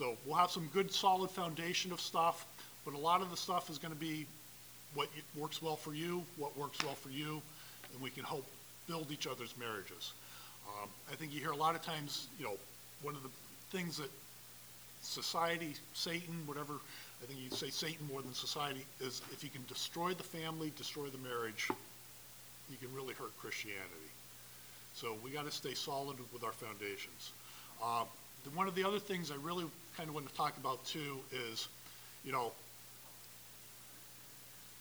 So we'll have some good, solid foundation of stuff, but a lot of the stuff is gonna be what works well for you, what works well for you, and we can help build each other's marriages. Um, I think you hear a lot of times, you know, one of the things that society, Satan, whatever, I think you say Satan more than society, is if you can destroy the family, destroy the marriage, you can really hurt Christianity. So we got to stay solid with our foundations. Uh, One of the other things I really kind of want to talk about too is, you know,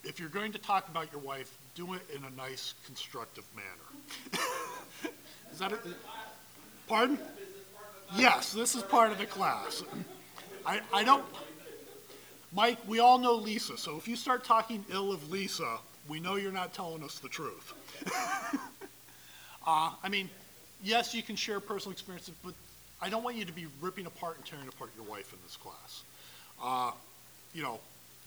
if you're going to talk about your wife, do it in a nice, constructive manner. Is that it? Pardon? Yes, this is part of the class. I, I don't, Mike, we all know Lisa, so if you start talking ill of Lisa, we know you're not telling us the truth. Uh, I mean, yes, you can share personal experiences, but I don't want you to be ripping apart and tearing apart your wife in this class. Uh, you know,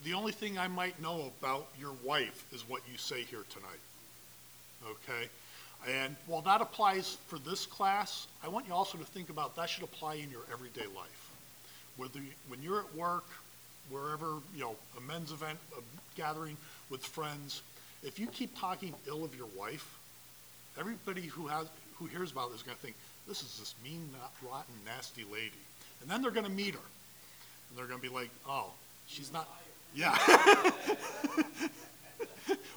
the only thing I might know about your wife is what you say here tonight. Okay? And while that applies for this class, I want you also to think about that should apply in your everyday life. Whether, you- when you're at work, wherever, you know, a men's event, a gathering with friends, if you keep talking ill of your wife, everybody who has, who hears about this is gonna think, this is this mean, rotten, nasty lady. And then they're gonna meet her, and they're gonna be like, oh, she's not, yeah.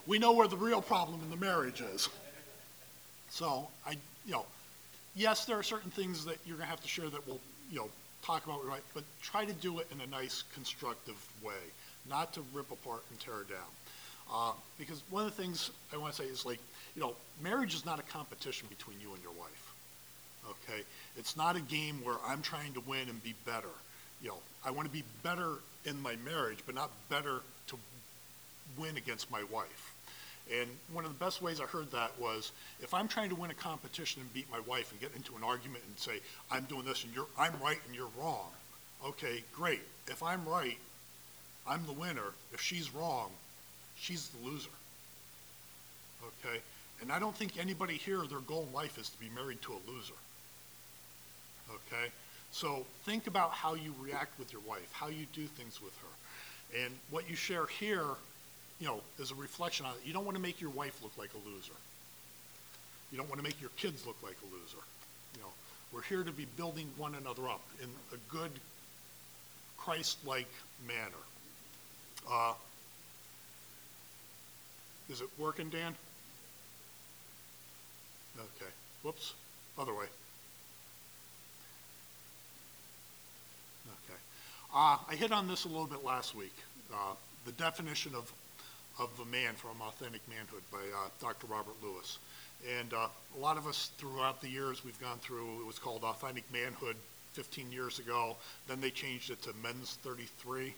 We know where the real problem in the marriage is. So, I, you know, yes, there are certain things that you're gonna have to share that we'll, you know, talk about, right, but try to do it in a nice, constructive way, not to rip apart and tear down. Uh, because one of the things I wanna say is like, you know, marriage is not a competition between you and your wife, okay? It's not a game where I'm trying to win and be better. You know, I wanna be better in my marriage, but not better to win against my wife. And one of the best ways I heard that was, if I'm trying to win a competition and beat my wife and get into an argument and say, I'm doing this and you're, I'm right and you're wrong, okay, great. If I'm right, I'm the winner. If she's wrong, she's the loser. Okay? And I don't think anybody here, their goal in life is to be married to a loser. Okay? So think about how you react with your wife, how you do things with her. And what you share here, you know, is a reflection on it. You don't want to make your wife look like a loser. You don't want to make your kids look like a loser. You know, we're here to be building one another up in a good, Christ-like manner. Uh, is it working, Dan? Okay, whoops, other way. Okay. Uh, I hit on this a little bit last week, uh, the definition of, of a man from Authentic Manhood by uh, Dr. Robert Lewis. And uh, a lot of us throughout the years we've gone through, it was called Authentic Manhood 15 years ago. Then they changed it to Men's 33.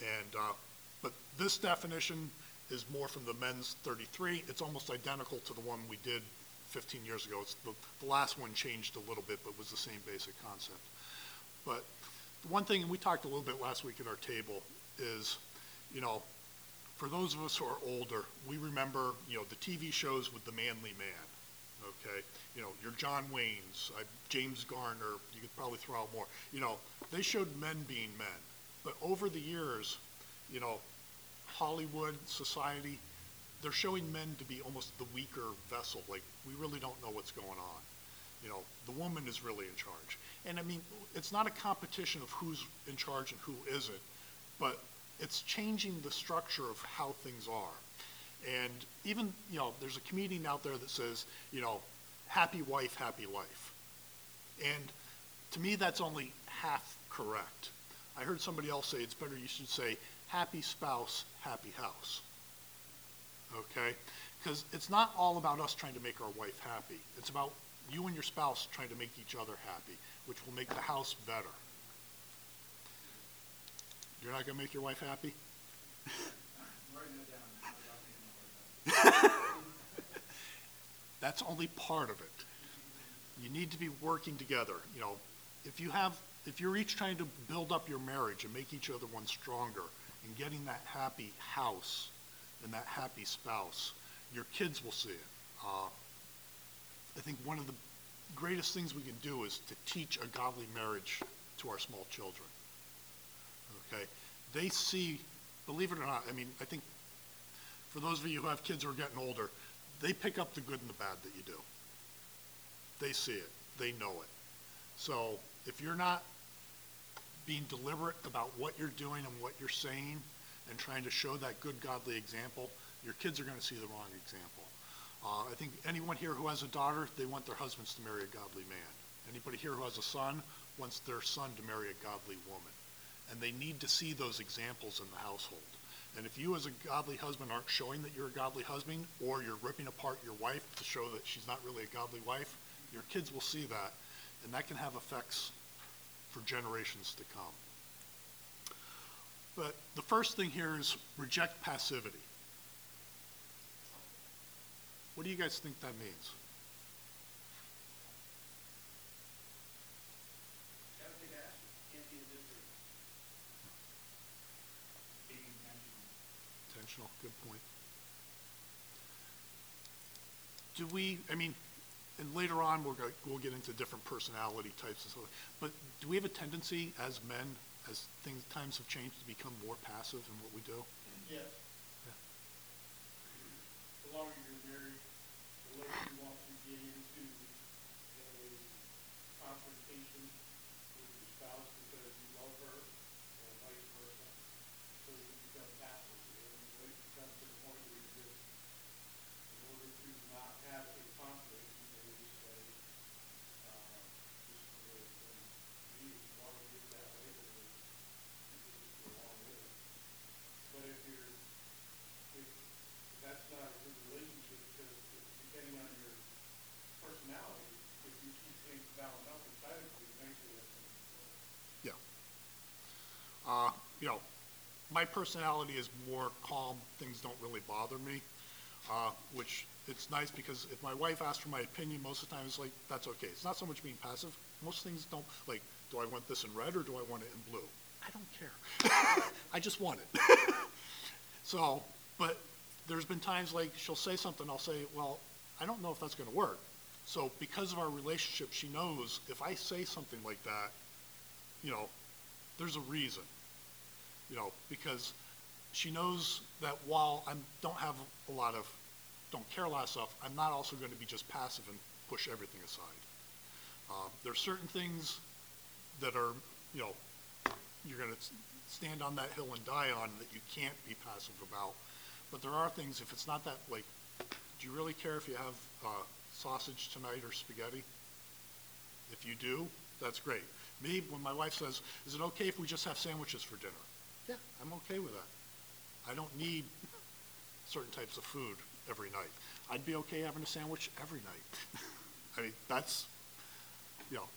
And, uh, but this definition is more from the Men's 33. It's almost identical to the one we did 15 years ago. It's the, the last one changed a little bit, but was the same basic concept. But one thing, and we talked a little bit last week at our table, is, you know, for those of us who are older, we remember, you know, the TV shows with the manly man, okay? You know, your John Waynes, uh, James Garner, you could probably throw out more. You know, they showed men being men. But over the years, you know, Hollywood, society, they're showing men to be almost the weaker vessel. Like, we really don't know what's going on. You know, the woman is really in charge. And I mean, it's not a competition of who's in charge and who isn't, but it's changing the structure of how things are. And even, you know, there's a comedian out there that says, you know, happy wife, happy life. And to me, that's only half correct. I heard somebody else say it's better you should say happy spouse, happy house. Okay? Because it's not all about us trying to make our wife happy. It's about you and your spouse trying to make each other happy, which will make the house better. You're not going to make your wife happy? That's only part of it. You need to be working together. You know, if you have, if you're each trying to build up your marriage and make each other one stronger and getting that happy house and that happy spouse, your kids will see it. Uh, I think one of the greatest things we can do is to teach a godly marriage to our small children. okay? They see, believe it or not, I mean, I think, for those of you who have kids who are getting older, they pick up the good and the bad that you do. They see it, they know it. So if you're not being deliberate about what you're doing and what you're saying and trying to show that good godly example, your kids are gonna see the wrong example. Uh, I think anyone here who has a daughter, they want their husbands to marry a godly man. Anybody here who has a son wants their son to marry a godly woman. And they need to see those examples in the household. And if you as a godly husband aren't showing that you're a godly husband, or you're ripping apart your wife to show that she's not really a godly wife, your kids will see that, and that can have effects for generations to come. But the first thing here is reject passivity. What do you guys think that means? Gotta take action, can't be a victim. Being intentional. Intentional, good point. Do we, I mean, and later on, we'll go, we'll get into different personality types and stuff, but do we have a tendency as men, as things, times have changed, to become more passive in what we do? Yes. Yeah. The longer you're married, that's not a good relationship, Yeah. Uh, you know, my personality is more calm, things don't really bother me, uh, which it's nice because if my wife asks for my opinion, most of the time it's like, that's okay. It's not so much being passive. Most things don't, like, do I want this in red or do I want it in blue? I don't care. I just want it. So, but there's been times like she'll say something, I'll say, well, I don't know if that's gonna work. So because of our relationship, she knows if I say something like that, you know, there's a reason. You know, because she knows that while I don't have a lot of, don't care a lot of stuff, I'm not also gonna be just passive and push everything aside. Uh, are certain things that are, you know, you're gonna stand on that hill and die on that you can't be passive about. But there are things, if it's not that, like, do you really care if you have, uh, sausage tonight or spaghetti? If you do, that's great. Me, when my wife says, is it okay if we just have sandwiches for dinner? Yeah, I'm okay with that. I don't need certain types of food every night. I'd be okay having a sandwich every night. I mean, that's, you know,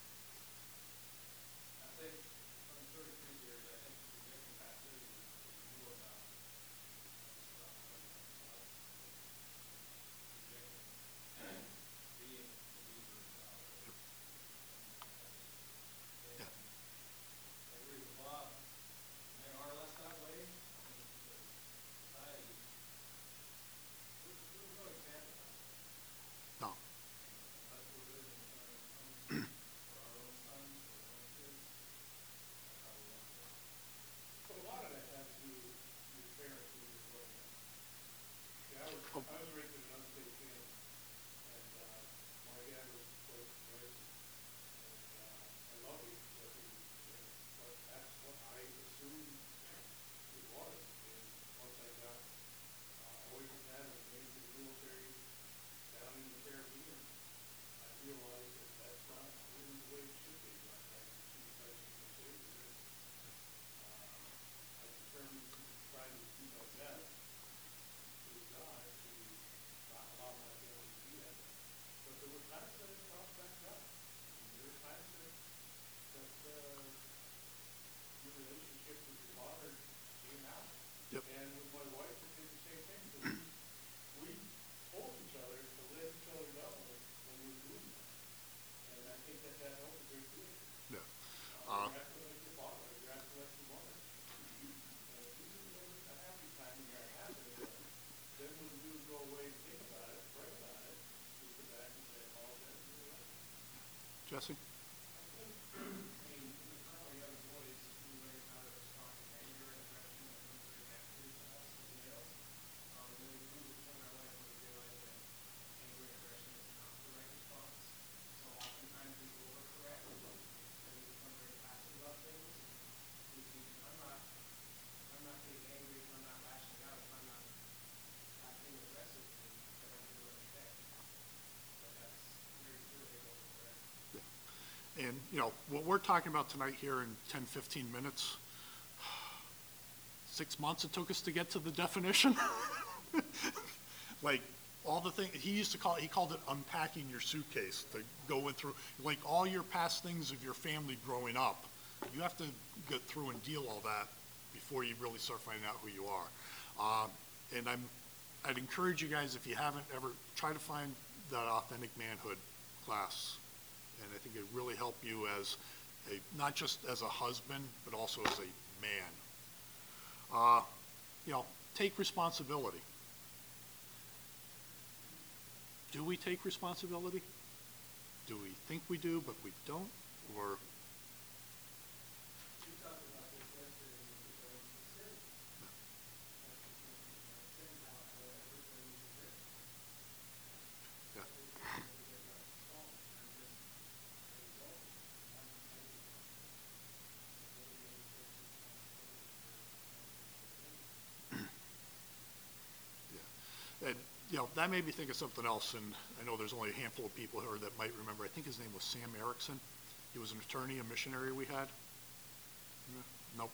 así. You know, what we're talking about tonight here in 10, 15 minutes, six months it took us to get to the definition. Like, all the things, he used to call, it, he called it unpacking your suitcase, to go in through, like, all your past things of your family growing up. You have to get through and deal all that before you really start finding out who you are. Um, and I'm, I'd encourage you guys, if you haven't ever, try to find that authentic manhood class. And I think it'd really help you as a, not just as a husband, but also as a man. Uh, you know, take responsibility. Do we take responsibility? Do we think we do, but we don't? Or, We talked about this yesterday with regards to sin. Sin, how, how everybody is there. Yeah. Everybody got the fault, not just a result. I'm, I just, everybody takes responsibility for, yeah. And, you know, that made me think of something else, and I know there's only a handful of people here that might remember. I think his name was Sam Erickson. He was an attorney, a missionary we had. Nope.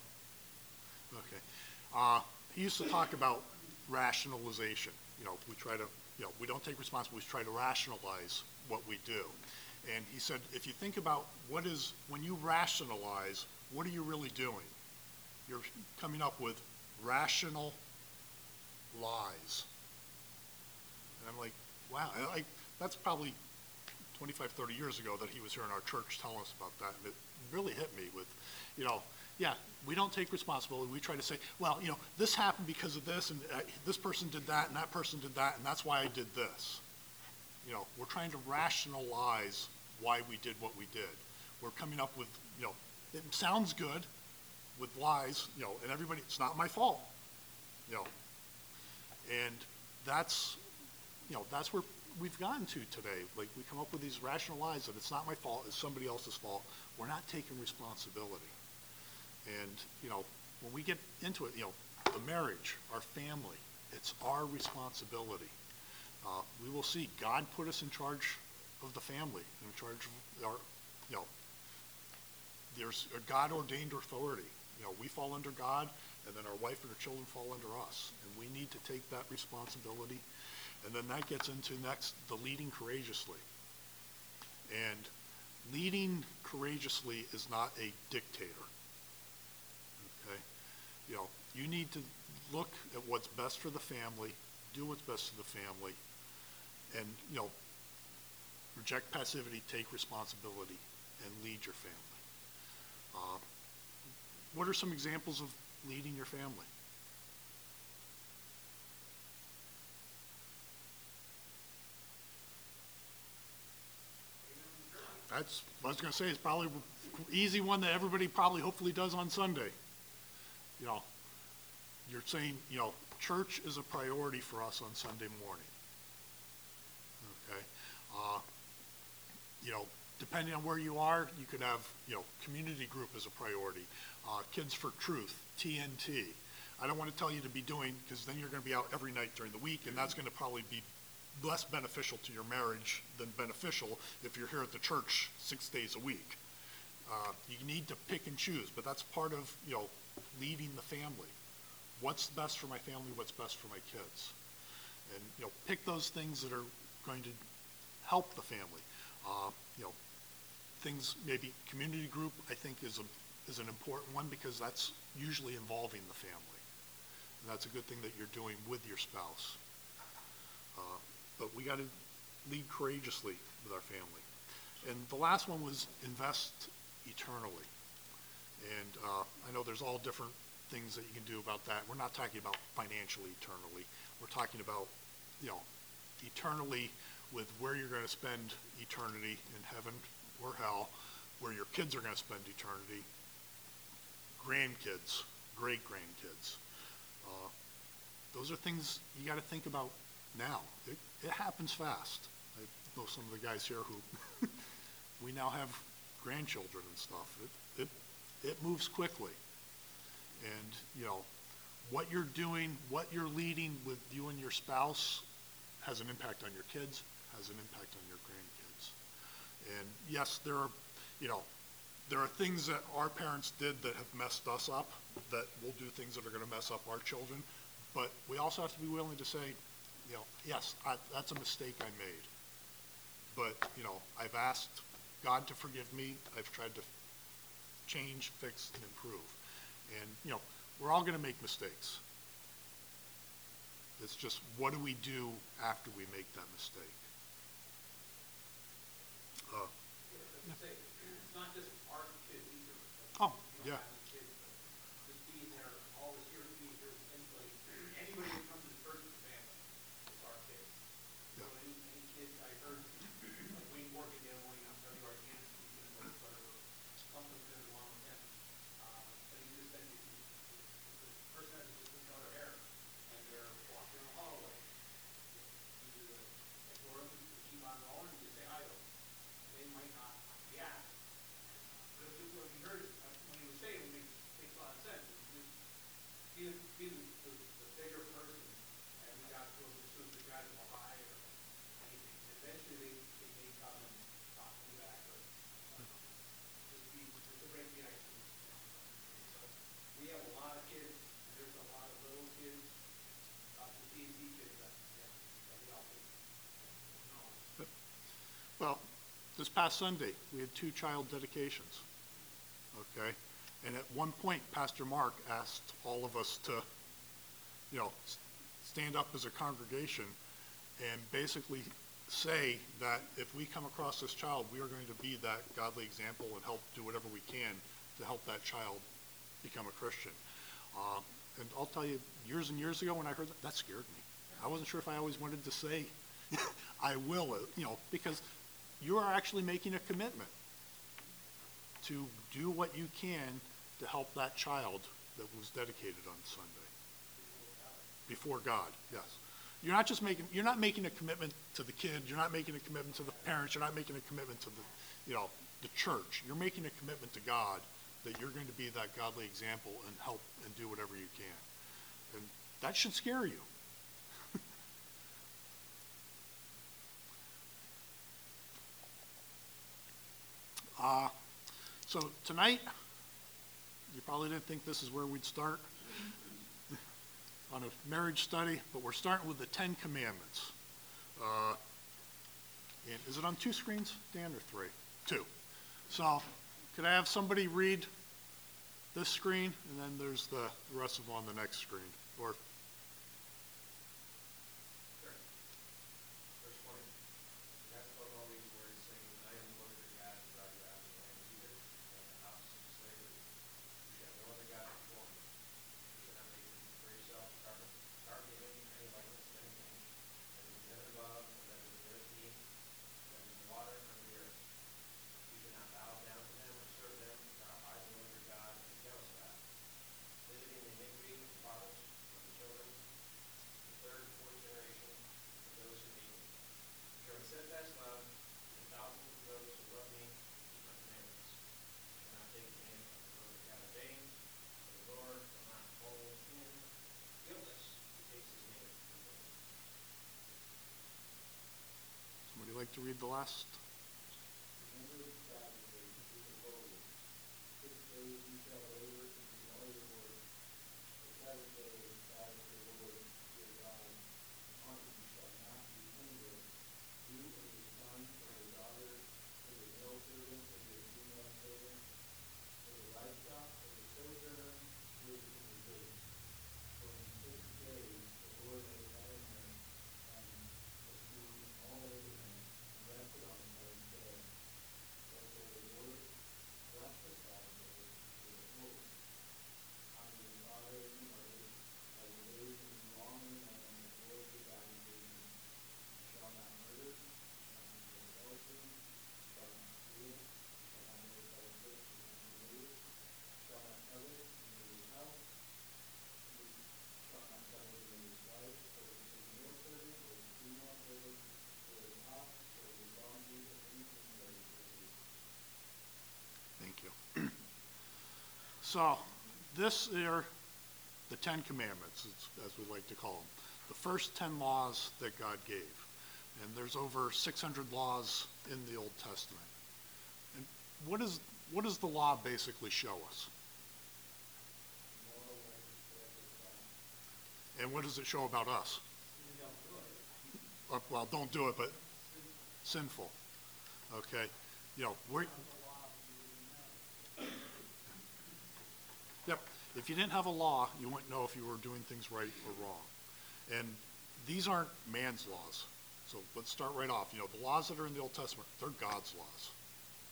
Okay. Uh, he used to talk about rationalization. You know, we try to, you know, we don't take responsibility, we try to rationalize what we do. And he said, if you think about what is, when you rationalize, what are you really doing? You're coming up with rational lies. And I'm like, wow, I- that's probably 25, 30 years ago that he was here in our church telling us about that. And it really hit me with, you know, yeah, we don't take responsibility. We try to say, well, you know, this happened because of this, and uh, this person did that, and that person did that, and that's why I did this. You know, we're trying to rationalize why we did what we did. We're coming up with, you know, it sounds good with lies, you know, and everybody, it's not my fault, you know. And that's, you know, that's where we've gotten to today. Like, we come up with these rational lies that it's not my fault, it's somebody else's fault. We're not taking responsibility. And, you know, when we get into it, you know, the marriage, our family, it's our responsibility. Uh, we will see, God put us in charge of the family, in charge of our, you know, there's a God ordained authority. You know, we fall under God, and then our wife and our children fall under us. And we need to take that responsibility. And then that gets into next, the leading courageously. And leading courageously is not a dictator. Okay? You know, you need to look at what's best for the family, do what's best for the family, and, you know, reject passivity, take responsibility, and lead your family. Uh, What are some examples of leading your family? That's, I was gonna say, it's probably easy one that everybody probably hopefully does on Sunday. You know, you're saying, you know, church is a priority for us on Sunday morning. Okay? Uh, you know, depending on where you are, you could have, you know, community group as a priority, uh, Kids for Truth, TNT. I don't want to tell you to be doing, because then you're going to be out every night during the week, and that's going to probably be less beneficial to your marriage than beneficial if you're here at the church six days a week. Uh, you need to pick and choose, but that's part of, you know, leading the family. What's best for my family, what's best for my kids? And, you know, pick those things that are going to help the family. Uh, you know, things, maybe community group, I think is a, is an important one because that's usually involving the family. And that's a good thing that you're doing with your spouse. Uh, But we gotta lead courageously with our family. And the last one was invest eternally. And, uh, I know there's all different things that you can do about that. We're not talking about financially eternally. We're talking about, you know, eternally with where you're gonna spend eternity in heaven or hell, where your kids are gonna spend eternity, grandkids, great-grandkids. Uh, Those are things you gotta think about now. It, it happens fast. I know some of the guys here who, we now have grandchildren and stuff. It, it, it moves quickly. And, you know, what you're doing, what you're leading with you and your spouse has an impact on your kids, has an impact on your grandkids. And yes, there are, you know, there are things that our parents did that have messed us up, that will do things that are going to mess up our children. But we also have to be willing to say, you know, yes, I, that's a mistake I made. But, you know, I've asked God to forgive me. I've tried to change, fix, and improve. And, you know, we're all going to make mistakes. It's just what do we do after we make that mistake? Uh, yeah. Oh, yeah. past Sunday, we had two child dedications. Okay? And at one point, Pastor Mark asked all of us to, you know, stand up as a congregation and basically say that if we come across this child, we are going to be that godly example and help do whatever we can to help that child become a Christian. Uh, and I'll tell you, years and years ago when I heard that, that scared me. I wasn't sure if I always wanted to say, I will, uh, you know, because you are actually making a commitment to do what you can to help that child that was dedicated on Sunday. Before God, yes. You're not just making you're not making a commitment to the kid, you're not making a commitment to the parents, you're not making a commitment to the you know, the church. You're making a commitment to God that you're going to be that godly example and help and do whatever you can. And that should scare you. Uh, so tonight, you probably didn't think this is where we'd start on a marriage study, but we're starting with the Ten Commandments. Uh, and is it on two screens, Dan, or three? Two. So could I have somebody read this screen, and then there's the rest of them on the next screen, or the last So this are the Ten Commandments, as we like to call them, the first ten laws that God gave. And there's over 600 laws in the Old Testament. And what, is, what does the law basically show us? And what does it show about us? Uh, well, don't do it, but sinful. Okay? You know, we're, If you didn't have a law, you wouldn't know if you were doing things right or wrong. And these aren't man's laws. So let's start right off. You know, the laws that are in the Old Testament, they're God's laws.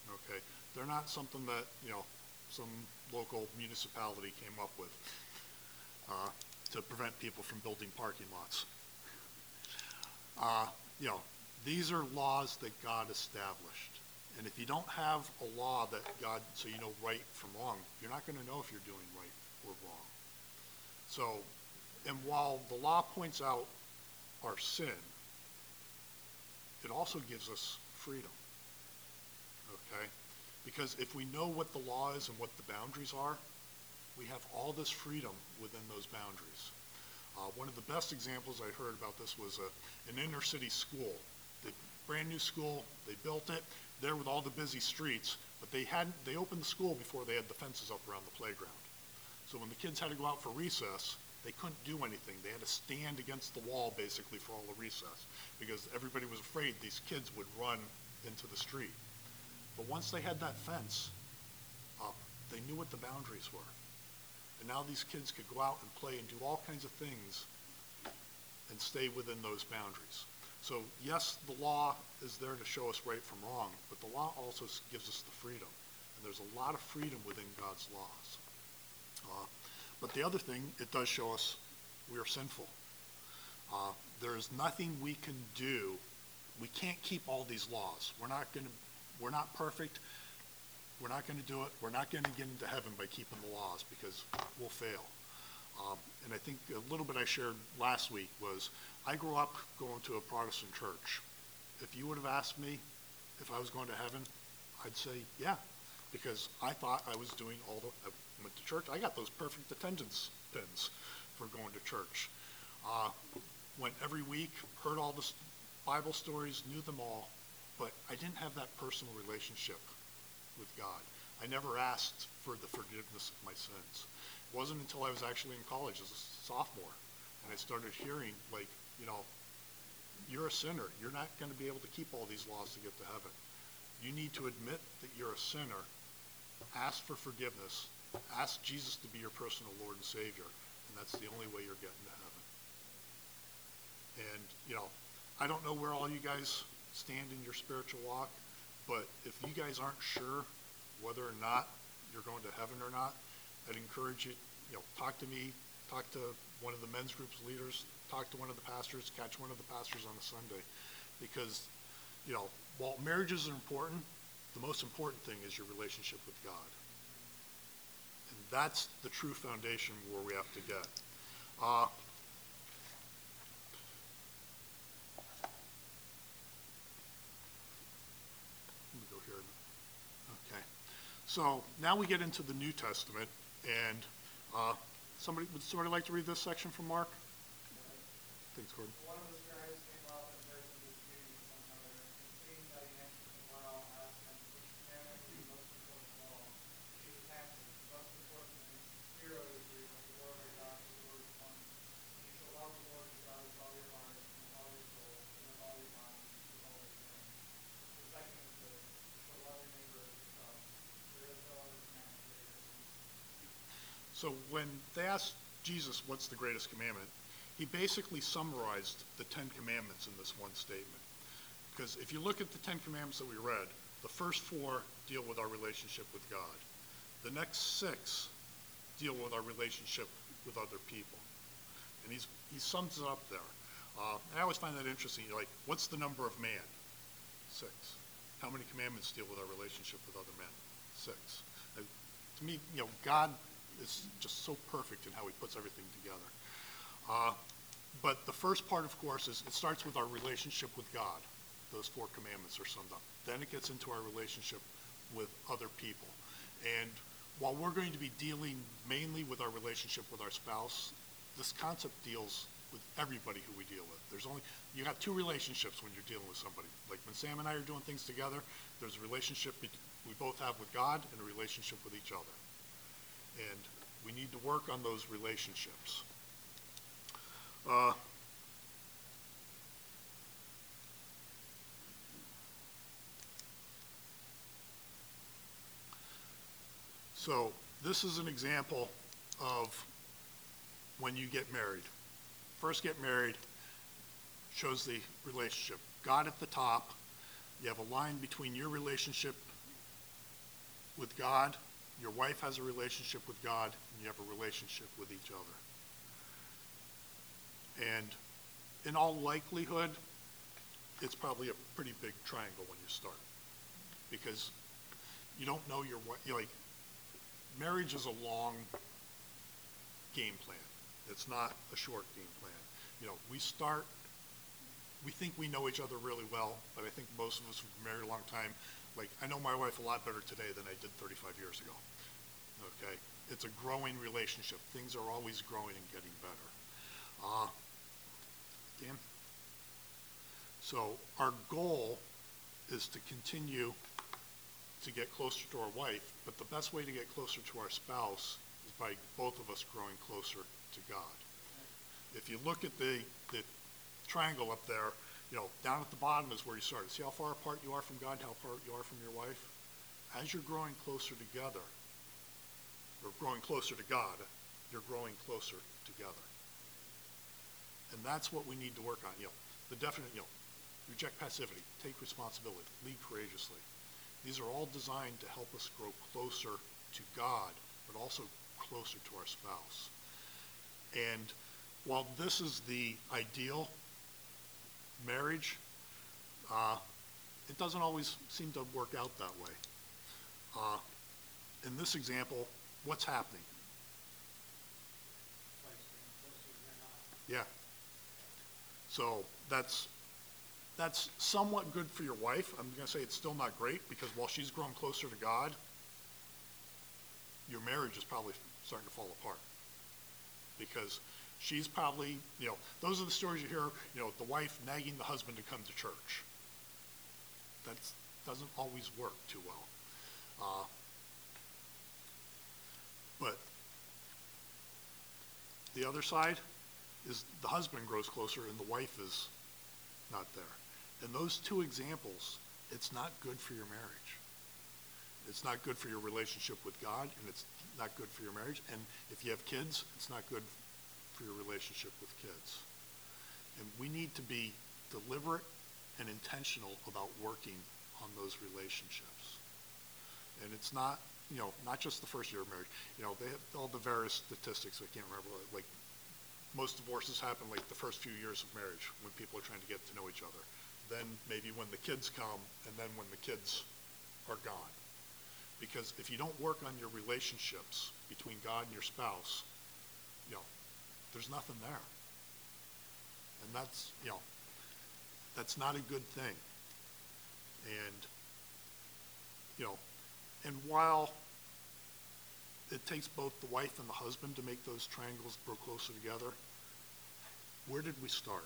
Okay? They're not something that, you know, some local municipality came up with uh, to prevent people from building parking lots. Uh, you know, these are laws that God established. And if you don't have a law that God, so you know right from wrong, you're not going to know if you're doing right or wrong. So, and while the law points out our sin, it also gives us freedom. Okay? Because if we know what the law is and what the boundaries are, we have all this freedom within those boundaries. Uh, one of the best examples I heard about this was a, an inner city school. The brand new school, they built it there with all the busy streets, but they hadn't, they opened the school before they had the fences up around the playground. So when the kids had to go out for recess, they couldn't do anything. They had to stand against the wall basically for all the recess because everybody was afraid these kids would run into the street. But once they had that fence up, they knew what the boundaries were. And now these kids could go out and play and do all kinds of things and stay within those boundaries. So yes, the law is there to show us right from wrong, but the law also gives us the freedom. And there's a lot of freedom within God's laws. Uh, But the other thing, it does show us we are sinful. Uh, There is nothing we can do. We can't keep all these laws. We're not going to, we're not perfect. We're not going to do it. We're not going to get into heaven by keeping the laws because we'll fail. Um, And I think a little bit I shared last week was, I grew up going to a Protestant church. If you would have asked me if I was going to heaven, I'd say, yeah, because I thought I was doing all the, I went to church, I got those perfect attendance pins for going to church. Uh, Went every week, heard all the Bible stories, knew them all, but I didn't have that personal relationship with God. I never asked for the forgiveness of my sins. Wasn't until I was actually in college as a sophomore, and I started hearing, like, you know, you're a sinner. You're not going to be able to keep all these laws to get to heaven. You need to admit that you're a sinner, ask for forgiveness, ask Jesus to be your personal Lord and Savior, and that's the only way you're getting to heaven. And, you know, I don't know where all you guys stand in your spiritual walk, but if you guys aren't sure whether or not you're going to heaven or not, I'd encourage you, you know, talk to me, talk to one of the men's groups leaders, talk to one of the pastors, catch one of the pastors on a Sunday. Because, you know, while marriages are important, the most important thing is your relationship with God. And that's the true foundation where we have to get. Uh, Let me go here. Okay. So now we get into the New Testament, and uh, somebody, would somebody like to read this section from Mark? Thanks, Gordon. One of the scribes came up and heard him disputing with some other, and seeing that he answered them well, asked him, which commandment is the most important of all? Jesus answered, the most important is, hear, O Israel, the Lord our God, the Lord is one. And you shall love the Lord your God with all your heart, and with all your soul, and with all your mind, and with all your strength. The second is this, you shall love your neighbor as yourself. There is no other commandment greater than these. So when they asked Jesus, what's the greatest commandment, he basically summarized the Ten Commandments in this one statement. Because if you look at the Ten Commandments that we read, the first four deal with our relationship with God. The next six deal with our relationship with other people. And he's, he sums it up there. Uh, and I always find that interesting. You're like, what's the number of man? Six. How many commandments deal with our relationship with other men? Six. Uh, to me, you know, God is just so perfect in how he puts everything together. Uh, But the first part, of course, is it starts with our relationship with God. Those four commandments are summed up. Then it gets into our relationship with other people. And while we're going to be dealing mainly with our relationship with our spouse, this concept deals with everybody who we deal with. There's only, you have two relationships when you're dealing with somebody. Like when Sam and I are doing things together, there's a relationship we both have with God and a relationship with each other. And we need to work on those relationships. Uh, So this is an example of when you get married. First get married, shows the relationship. God at the top, you have a line between your relationship with God, your wife has a relationship with God, and you have a relationship with each other. And in all likelihood, it's probably a pretty big triangle when you start. Because you don't know your, wi- you like, marriage is a long game plan. It's not a short game plan. You know, we start, we think we know each other really well, but I think most of us who've been married a long time, like, I know my wife a lot better today than I did 35 years ago. Okay? It's a growing relationship. Things are always growing and getting better. Uh, Dan? So our goal is to continue to get closer to our wife, but the best way to get closer to our spouse is by both of us growing closer to God. If you look at the, the triangle up there, you know, down at the bottom is where you started. See how far apart you are from God, how far you are from your wife? As you're growing closer together, or growing closer to God, you're growing closer together. And that's what we need to work on, you know, the definite, you know, reject passivity, take responsibility, lead courageously. These are all designed to help us grow closer to God, but also closer to our spouse. And while this is the ideal marriage, uh, it doesn't always seem to work out that way. Uh, in this example, what's happening? Yeah. So that's, that's somewhat good for your wife. I'm going to say it's still not great because while she's grown closer to God, your marriage is probably starting to fall apart. Because she's probably, you know, those are the stories you hear, you know, the wife nagging the husband to come to church. That doesn't always work too well. Uh, but the other side is the husband grows closer and the wife is not there. In those two examples, it's not good for your marriage. It's not good for your relationship with God, and it's not good for your marriage. And if you have kids, it's not good for your relationship with kids. And we need to be deliberate and intentional about working on those relationships. And it's not, you know, not just the first year of marriage. You know, they have all the various statistics, I can't remember, like most divorces happen like the first few years of marriage when people are trying to get to know each other. Then maybe when the kids come, and then when the kids are gone. Because if you don't work on your relationships between God and your spouse, you know, there's nothing there. And that's, you know, that's not a good thing. And, you know, and while it takes both the wife and the husband to make those triangles grow closer together. Where did we start?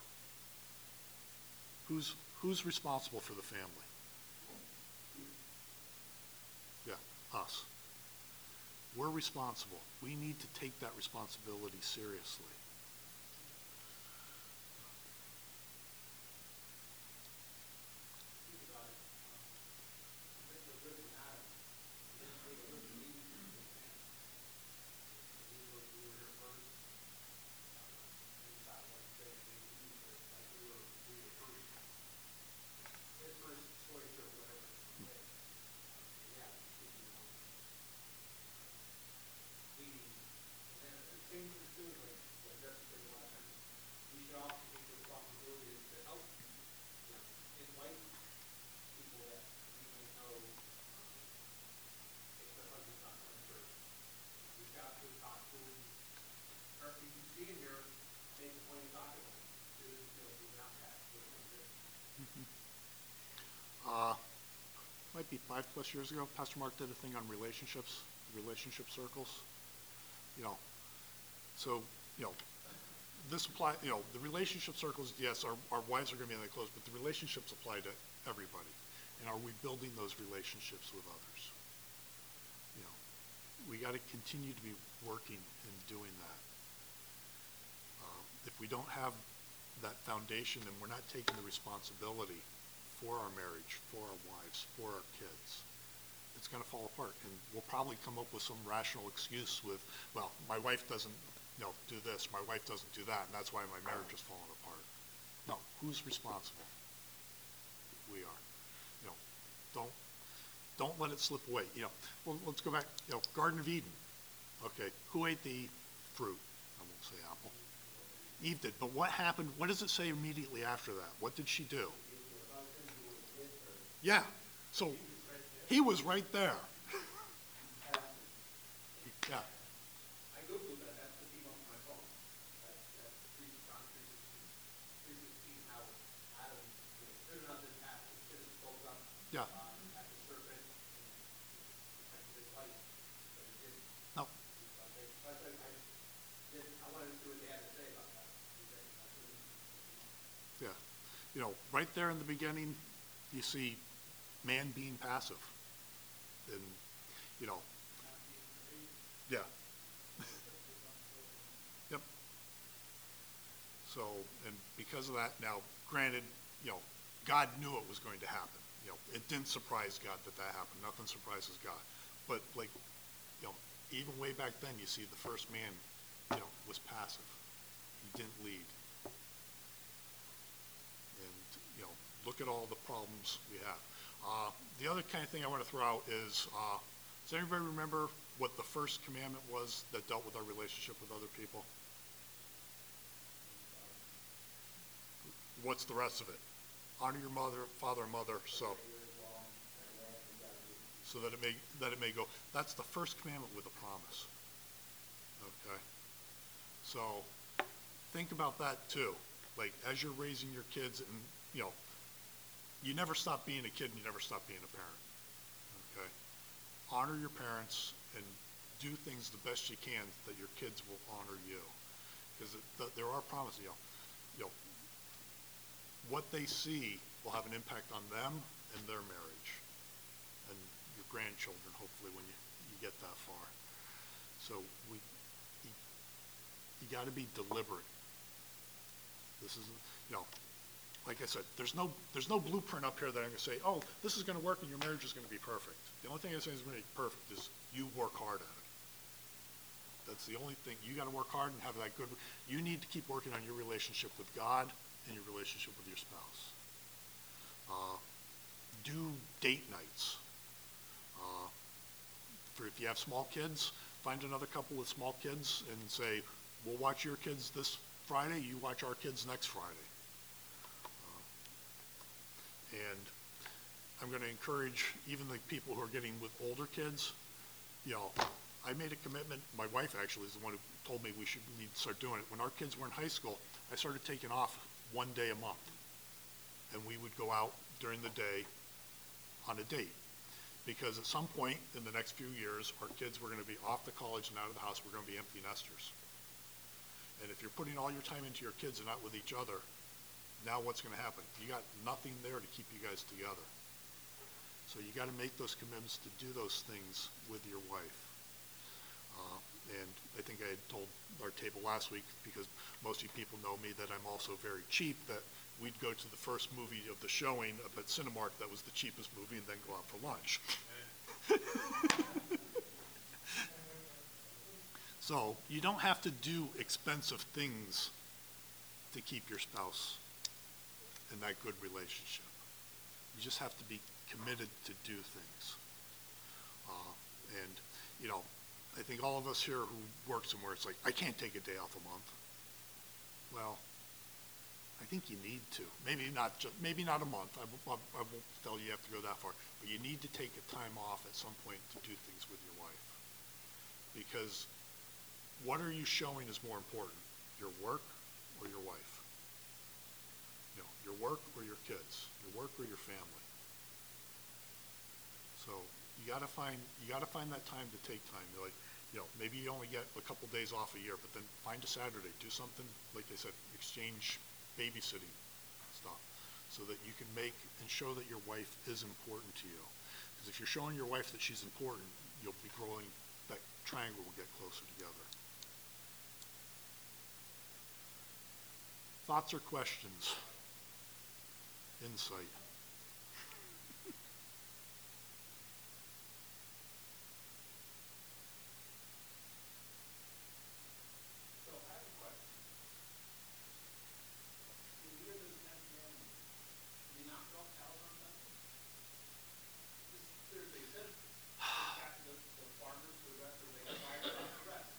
Who's, who's responsible for the family? Yeah, us. We're responsible. We need to take that responsibility seriously. Think about it, um, I think the good from Adam, he didn't take a look at me, he was a man. We were, we were here first. Uh, And God, like you said, maybe he was there, like we were, we were first. His first choice or whatever, okay? Uh, Yeah, we should be on. Leading, and then the same thing too, like, what Jeff said a lot of times, we should also take the responsibility to help, you know, invite people that we might know, um, if their husband's not coming to church. Reach out to, talk to them, or if you see him here, make a point of talking to him, to, you know, he's not that, what can we do? Uh, might be five plus years ago, Pastor Mark did a thing on relationships, relationship circles. You know, so, you know, this apply, you know, the relationship circles, yes, our, our wives are gonna be in the close, but the relationships apply to everybody. And are we building those relationships with others? You know, we got to continue to be working and doing that. Um, If we don't have that foundation and we're not taking the responsibility for our marriage, for our wives, for our kids, it's going to fall apart. And we'll probably come up with some rational excuse with, well, my wife doesn't, you know, do this, my wife doesn't do that, and that's why my marriage is falling apart. No, who's responsible? We are. You know, don't, don't let it slip away. You know, well, let's go back, you know, Garden of Eden. Okay, who ate the fruit? I won't say apple. Eve did, but what happened, what does it say immediately after that? What did she do? Yeah, so he was right there. Yeah, I Googled that, that's the theme on my phone. That's, that's three, John three sixteen, three sixteen, how Adam, you know, driven out this path, his kids spoke up. Yeah. Um, at the serpent, and protected his life, but it didn't. no, Okay, but I, I, didn't, I wanted to see what they had to say about that. Because I- I couldn't- yeah. You know, right there in the beginning, you see man being passive. And, you know, yeah. Yep. So, and because of that, now granted, you know, God knew it was going to happen. You know, it didn't surprise God that that happened. Nothing surprises God. But like, you know, even way back then, you see the first man, you know, was passive. He didn't lead. And, you know, look at all the problems we have. Uh, the other kind of thing I want to throw out is, uh, does anybody remember what the first commandment was that dealt with our relationship with other people? What's the rest of it? Honor your mother, father and mother, so, so that it may, that it may go. That's the first commandment with a promise. Okay? So, think about that too. Like, as you're raising your kids and, you know, you never stop being a kid and you never stop being a parent. Okay? Honor your parents and do things the best you can that your kids will honor you. Because there are promises, you know, you know, what they see will have an impact on them and their marriage and your grandchildren, hopefully, when you, you get that far. So we, you, you gotta be deliberate. This isn't, you know, like I said, there's no, there's no blueprint up here that I'm gonna say, oh, this is gonna work and your marriage is gonna be perfect. The only thing I say is gonna be perfect is you work hard at it. That's the only thing, you gotta work hard and have that good, you need to keep working on your relationship with God and your relationship with your spouse. Uh, do date nights. Uh, For if you have small kids, find another couple with small kids and say, we'll watch your kids this Friday, you watch our kids next Friday. And I'm gonna encourage even the people who are getting with older kids, you know, I made a commitment, my wife actually is the one who told me we should, need to start doing it. When our kids were in high school, I started taking off one day a month. And we would go out during the day on a date. Because at some point in the next few years, our kids were gonna be off to college and out of the house, we're gonna be empty nesters. And if you're putting all your time into your kids and not with each other, now what's gonna happen? You got nothing there to keep you guys together. So you gotta make those commitments to do those things with your wife. Uh, And I think I had told our table last week, because most of you people know me, that I'm also very cheap, that we'd go to the first movie of the showing up at Cinemark, that was the cheapest movie, and then go out for lunch. So you don't have to do expensive things to keep your spouse in that good relationship. You just have to be committed to do things. Uh, And, you know, I think all of us here who work somewhere, it's like, I can't take a day off a month. Well, I think you need to. Maybe not, ju- maybe not a month. I won't, I won't tell you you have to go that far. But you need to take a time off at some point to do things with your wife. Because what are you showing is more important? Your work or your wife? You know, your work or your kids? Your work or your family? So you gotta find, you gotta find that time to take time. You're like, you know, maybe you only get a couple days off a year, but then find a Saturday, do something, like they said, exchange babysitting stuff. so that you can make and show that your wife is important to you. Because if you're showing your wife that she's important, you'll be growing, that triangle will get closer together. Thoughts or questions? Insight? So I have a question. In the year of the tenth commandment, do you not milk cows on Sunday? This clearly says, back to the, the farmers, the rest, or they fire on the rest.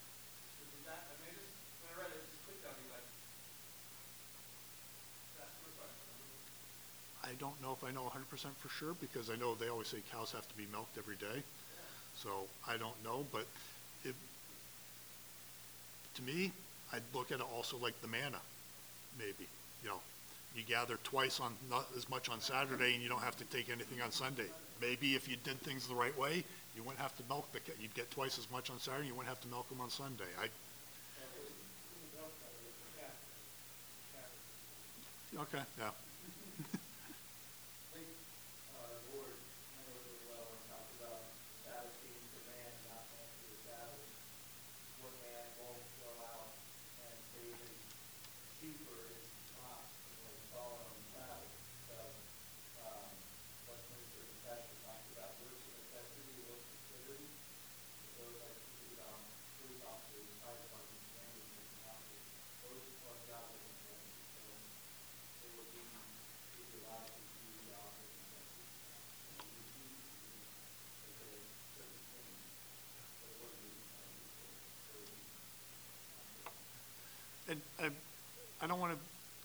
Is is that, I mean, just, when I read it, just clicked on me like, that's my question. I don't know if I know hundred percent for sure, because I know they always say cows have to be milked every day. So I don't know, but it, to me, I'd look at it also like the manna, maybe, you know. You gather twice on, not as much on Saturday, and you don't have to take anything on Sunday. Maybe if you did things the right way, you wouldn't have to milk the, ca- you'd get twice as much on Saturday, you wouldn't have to milk them on Sunday. I, okay, yeah. I think, uh, the board handled it really well when it talked about Sabbath being for man, not man for the Sabbath. One man won't go out and save his sheep or his ox, you know, falling on the Sabbath. So, um, Westminster Confession talks about works of necessity, works of charity. And those like, um, police officers, fire department, ambulance officers, those are godly necessities. So, they would be, would be allowed to do the office and that. You know, you need to do, if there are certain things, but it wouldn't be, um, for, for, And I, I don't want to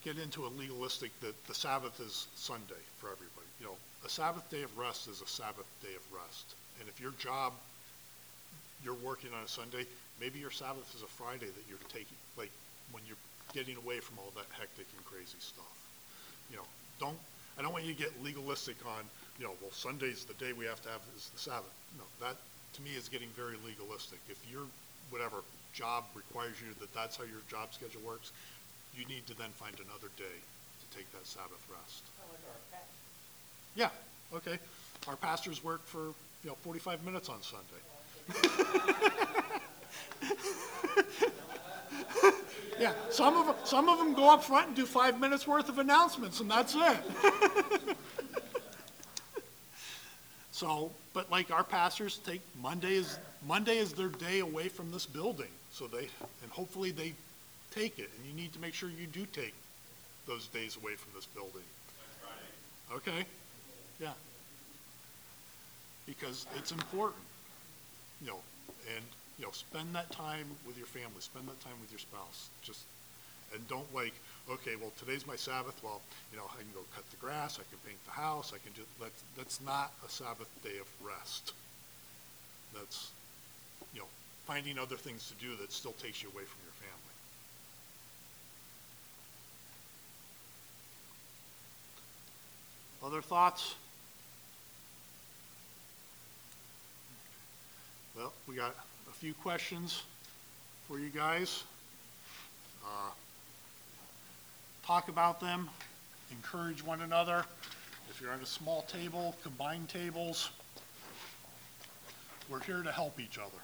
get into a legalistic that the Sabbath is Sunday for everybody. You know, a Sabbath day of rest is a Sabbath day of rest. And if your job, you're working on a Sunday, maybe your Sabbath is a Friday that you're taking, like, when you're getting away from all that hectic and crazy stuff. You know, don't, I don't want you to get legalistic on, you know, well, Sunday's the day we have to have is the Sabbath. No, that, to me, is getting very legalistic. If you're, whatever, job requires you that that's how your job schedule works, you need to then find another day to take that Sabbath rest. Yeah, okay. Our pastors work for, you know, forty-five minutes on Sunday. Yeah, some of, 'em- some of them go up front and do five minutes worth of announcements, and that's it. So, but like our pastors take, Monday is, Monday is their day away from this building, so they, and hopefully they take it, and you need to make sure you do take those days away from this building. Okay, yeah. Because it's important, you know, and, you know, spend that time with your family, spend that time with your spouse, just, and don't like, okay, well, today's my Sabbath, well, you know, I can go cut the grass, I can paint the house, I can do, that's, that's not a Sabbath day of rest. That's, you know, finding other things to do that still takes you away from your family. Other thoughts? Well, we got a few questions for you guys. Uh, Talk about them, encourage one another. If you're at a small table, combine tables. We're here to help each other.